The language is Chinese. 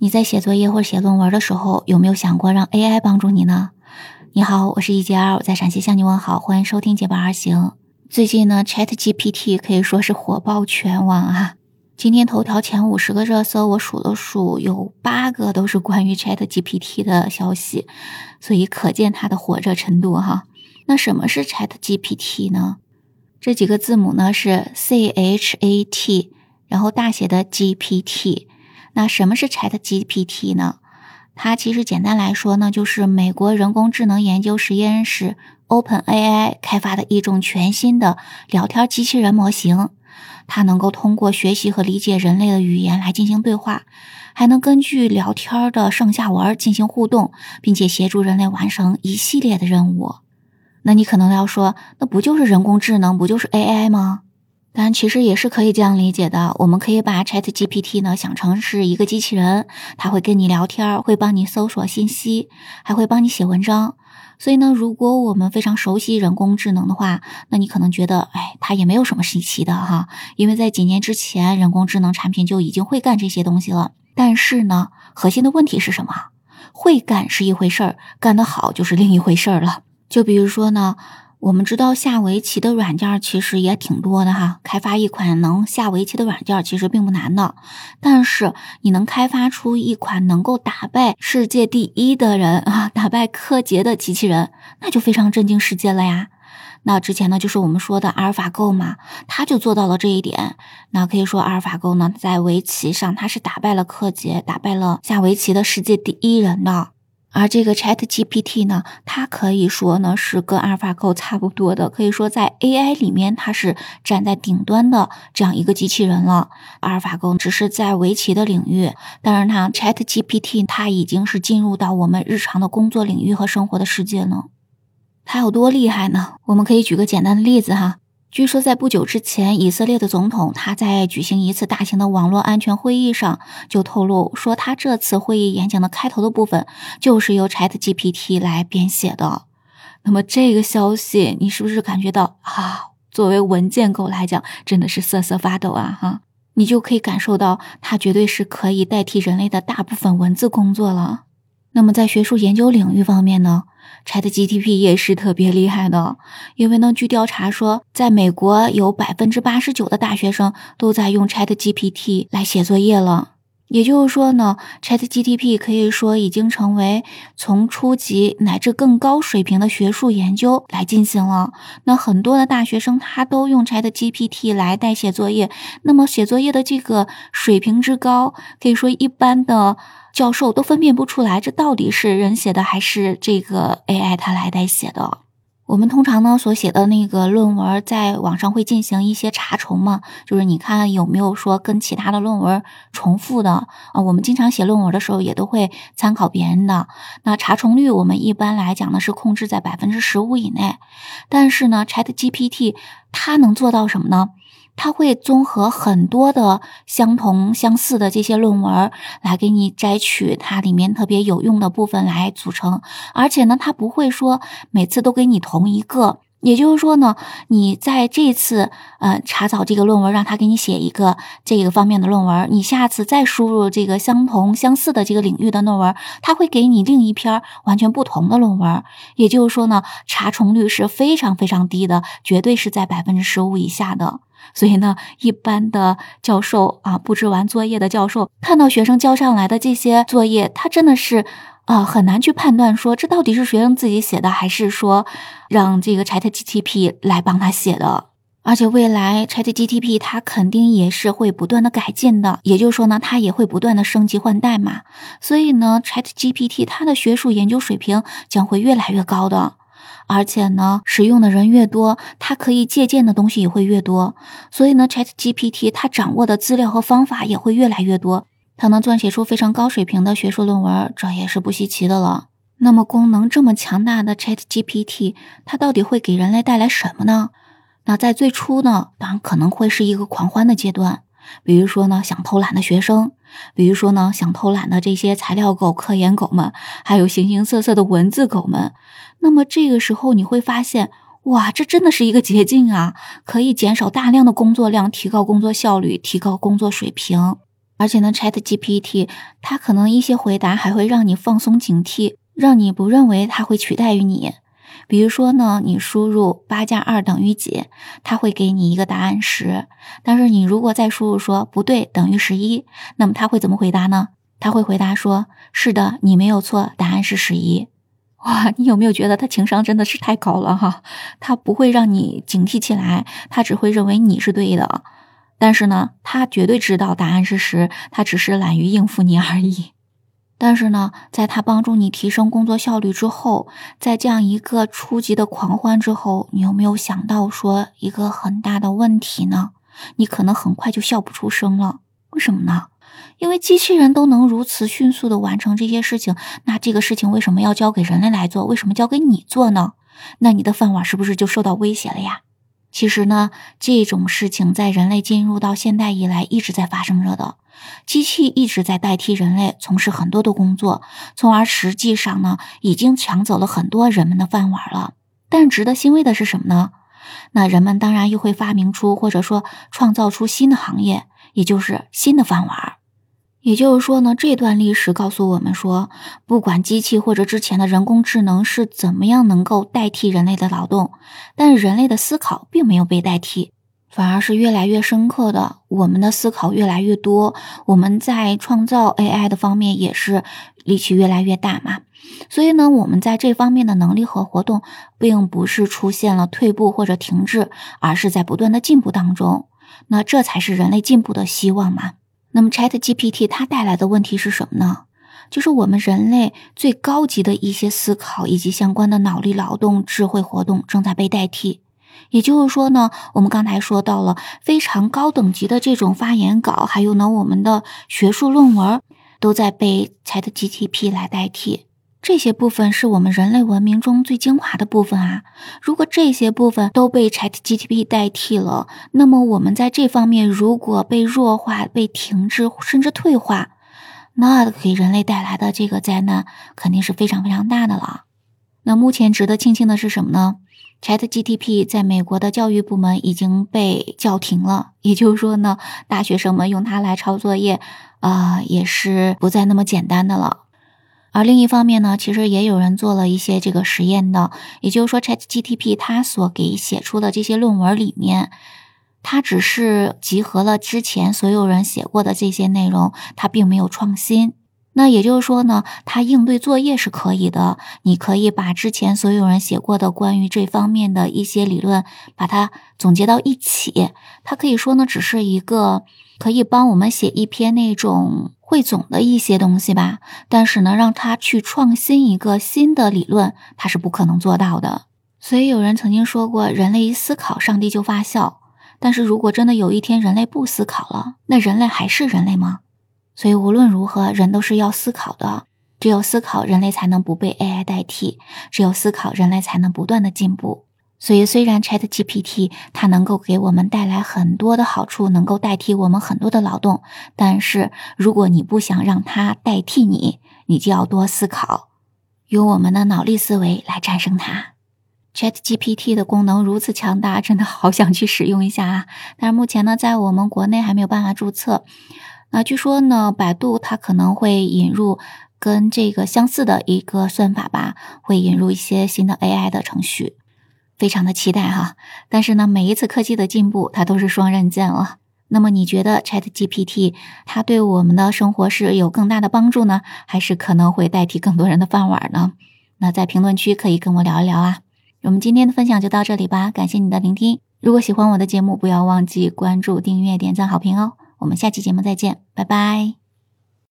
你在写作业或写论文的时候，有没有想过让 AI 帮助你呢？你好，我是一杰儿，我在陕西向你问好，欢迎收听结伴而行。最近呢，ChatGPT 可以说是火爆全网啊。今天头条前五十个热搜，我数了数，有八个都是关于 ChatGPT 的消息，所以可见它的火热程度哈。那什么是 ChatGPT 呢？这几个字母呢是 C H A T，然后大写的 GPT。那什么是 Chat GPT 呢？它其实简单来说呢，就是美国人工智能研究实验室 Open AI 开发的一种全新的聊天机器人模型。它能够通过学习和理解人类的语言来进行对话，还能根据聊天的上下文进行互动，并且协助人类完成一系列的任务。那你可能要说，那不就是人工智能，不就是 AI 吗？但其实也是可以这样理解的。我们可以把 Chat GPT 呢想成是一个机器人，它会跟你聊天，会帮你搜索信息，还会帮你写文章。所以呢，如果我们非常熟悉人工智能的话，那你可能觉得，哎，它也没有什么稀奇的哈，因为在几年之前，人工智能产品就已经会干这些东西了。但是呢，核心的问题是什么？会干是一回事儿，干得好就是另一回事儿了。就比如说呢。我们知道下围棋的软件其实也挺多的哈，开发一款能下围棋的软件其实并不难的，但是你能开发出一款能够打败世界第一的人啊，打败柯洁的机器人，那就非常震惊世界了呀。那之前呢，就是我们说的阿尔法狗嘛，它就做到了这一点。那可以说阿尔法狗呢，在围棋上它是打败了柯洁，打败了下围棋的世界第一人的。而这个 Chat GPT 呢，它可以说呢是跟阿尔法狗差不多的，可以说在 AI 里面它是站在顶端的这样一个机器人了。阿尔法狗只是在围棋的领域，但是它 Chat GPT 它已经是进入到我们日常的工作领域和生活的世界呢。它有多厉害呢？我们可以举个简单的例子哈。据说，在不久之前，以色列的总统他在举行一次大型的网络安全会议上，就透露说，他这次会议演讲的开头的部分就是由 Chat GPT 来编写的。那么，这个消息你是不是感觉到啊？作为文件狗来讲，真的是瑟瑟发抖啊！哈，你就可以感受到，它绝对是可以代替人类的大部分文字工作了。那么，在学术研究领域方面呢？ChatGPT 也是特别厉害的，因为呢，据调查说，在美国有百分之八十九的大学生都在用 ChatGPT 来写作业了。也就是说呢，Chat GTP 可以说已经成为从初级乃至更高水平的学术研究来进行了。那很多的大学生他都用 ChatGPT 来代写作业，那么写作业的这个水平之高，可以说一般的。教授都分辨不出来，这到底是人写的还是这个 AI 它来代写的。我们通常呢所写的那个论文，在网上会进行一些查重嘛，就是你看有没有说跟其他的论文重复的啊。我们经常写论文的时候，也都会参考别人的。那查重率，我们一般来讲呢是控制在百分之十五以内。但是呢，ChatGPT 它能做到什么呢？它会综合很多的相同相似的这些论文来给你摘取它里面特别有用的部分来组成，而且呢，它不会说每次都给你同一个。也就是说呢，你在这次呃查找这个论文，让他给你写一个这个方面的论文，你下次再输入这个相同相似的这个领域的论文，他会给你另一篇完全不同的论文。也就是说呢，查重率是非常非常低的，绝对是在百分之十五以下的。所以呢，一般的教授啊，布置完作业的教授，看到学生交上来的这些作业，他真的是啊，很难去判断说这到底是学生自己写的，还是说让这个 ChatGPT 来帮他写的。而且未来 ChatGPT 它肯定也是会不断的改进的，也就是说呢，它也会不断的升级换代嘛。所以呢，ChatGPT 它的学术研究水平将会越来越高的。而且呢，使用的人越多，它可以借鉴的东西也会越多。所以呢，Chat GPT 它掌握的资料和方法也会越来越多，它能撰写出非常高水平的学术论文，这也是不稀奇的了。那么，功能这么强大的 Chat GPT，它到底会给人类带来什么呢？那在最初呢，当然可能会是一个狂欢的阶段。比如说呢，想偷懒的学生，比如说呢，想偷懒的这些材料狗、科研狗们，还有形形色色的文字狗们。那么这个时候你会发现，哇，这真的是一个捷径啊！可以减少大量的工作量，提高工作效率，提高工作水平。而且呢，Chat GPT 它可能一些回答还会让你放松警惕，让你不认为它会取代于你。比如说呢，你输入八加二等于几，它会给你一个答案十。但是你如果再输入说不对，等于十一，那么它会怎么回答呢？它会回答说：“是的，你没有错，答案是十一。”哇，你有没有觉得他情商真的是太高了哈？他不会让你警惕起来，他只会认为你是对的。但是呢，他绝对知道答案是十，他只是懒于应付你而已。但是呢，在他帮助你提升工作效率之后，在这样一个初级的狂欢之后，你有没有想到说一个很大的问题呢？你可能很快就笑不出声了。为什么呢？因为机器人都能如此迅速的完成这些事情，那这个事情为什么要交给人类来做？为什么交给你做呢？那你的饭碗是不是就受到威胁了呀？其实呢，这种事情在人类进入到现代以来一直在发生着的，机器一直在代替人类从事很多的工作，从而实际上呢，已经抢走了很多人们的饭碗了。但值得欣慰的是什么呢？那人们当然又会发明出或者说创造出新的行业，也就是新的饭碗。也就是说呢，这段历史告诉我们说，不管机器或者之前的人工智能是怎么样能够代替人类的劳动，但人类的思考并没有被代替，反而是越来越深刻的。我们的思考越来越多，我们在创造 AI 的方面也是力气越来越大嘛。所以呢，我们在这方面的能力和活动，并不是出现了退步或者停滞，而是在不断的进步当中。那这才是人类进步的希望嘛。那么，Chat GPT 它带来的问题是什么呢？就是我们人类最高级的一些思考以及相关的脑力劳动、智慧活动正在被代替。也就是说呢，我们刚才说到了非常高等级的这种发言稿，还有呢，我们的学术论文都在被 Chat GPT 来代替。这些部分是我们人类文明中最精华的部分啊！如果这些部分都被 ChatGPT 代替了，那么我们在这方面如果被弱化、被停滞甚至退化，那给人类带来的这个灾难肯定是非常非常大的了。那目前值得庆幸的是什么呢？ChatGPT 在美国的教育部门已经被叫停了，也就是说呢，大学生们用它来抄作业，啊，也是不再那么简单的了。而另一方面呢，其实也有人做了一些这个实验的，也就是说，ChatGPT 它所给写出的这些论文里面，它只是集合了之前所有人写过的这些内容，它并没有创新。那也就是说呢，它应对作业是可以的，你可以把之前所有人写过的关于这方面的一些理论，把它总结到一起。它可以说呢，只是一个可以帮我们写一篇那种。汇总的一些东西吧，但是呢，让他去创新一个新的理论，他是不可能做到的。所以有人曾经说过，人类一思考，上帝就发笑。但是如果真的有一天人类不思考了，那人类还是人类吗？所以无论如何，人都是要思考的。只有思考，人类才能不被 AI 代替；只有思考，人类才能不断的进步。所以，虽然 Chat GPT 它能够给我们带来很多的好处，能够代替我们很多的劳动，但是如果你不想让它代替你，你就要多思考，用我们的脑力思维来战胜它。Chat GPT 的功能如此强大，真的好想去使用一下啊！但是目前呢，在我们国内还没有办法注册。那据说呢，百度它可能会引入跟这个相似的一个算法吧，会引入一些新的 AI 的程序。非常的期待哈，但是呢，每一次科技的进步，它都是双刃剑了。那么你觉得 Chat GPT 它对我们的生活是有更大的帮助呢，还是可能会代替更多人的饭碗呢？那在评论区可以跟我聊一聊啊。我们今天的分享就到这里吧，感谢你的聆听。如果喜欢我的节目，不要忘记关注、订阅、点赞、好评哦。我们下期节目再见，拜拜。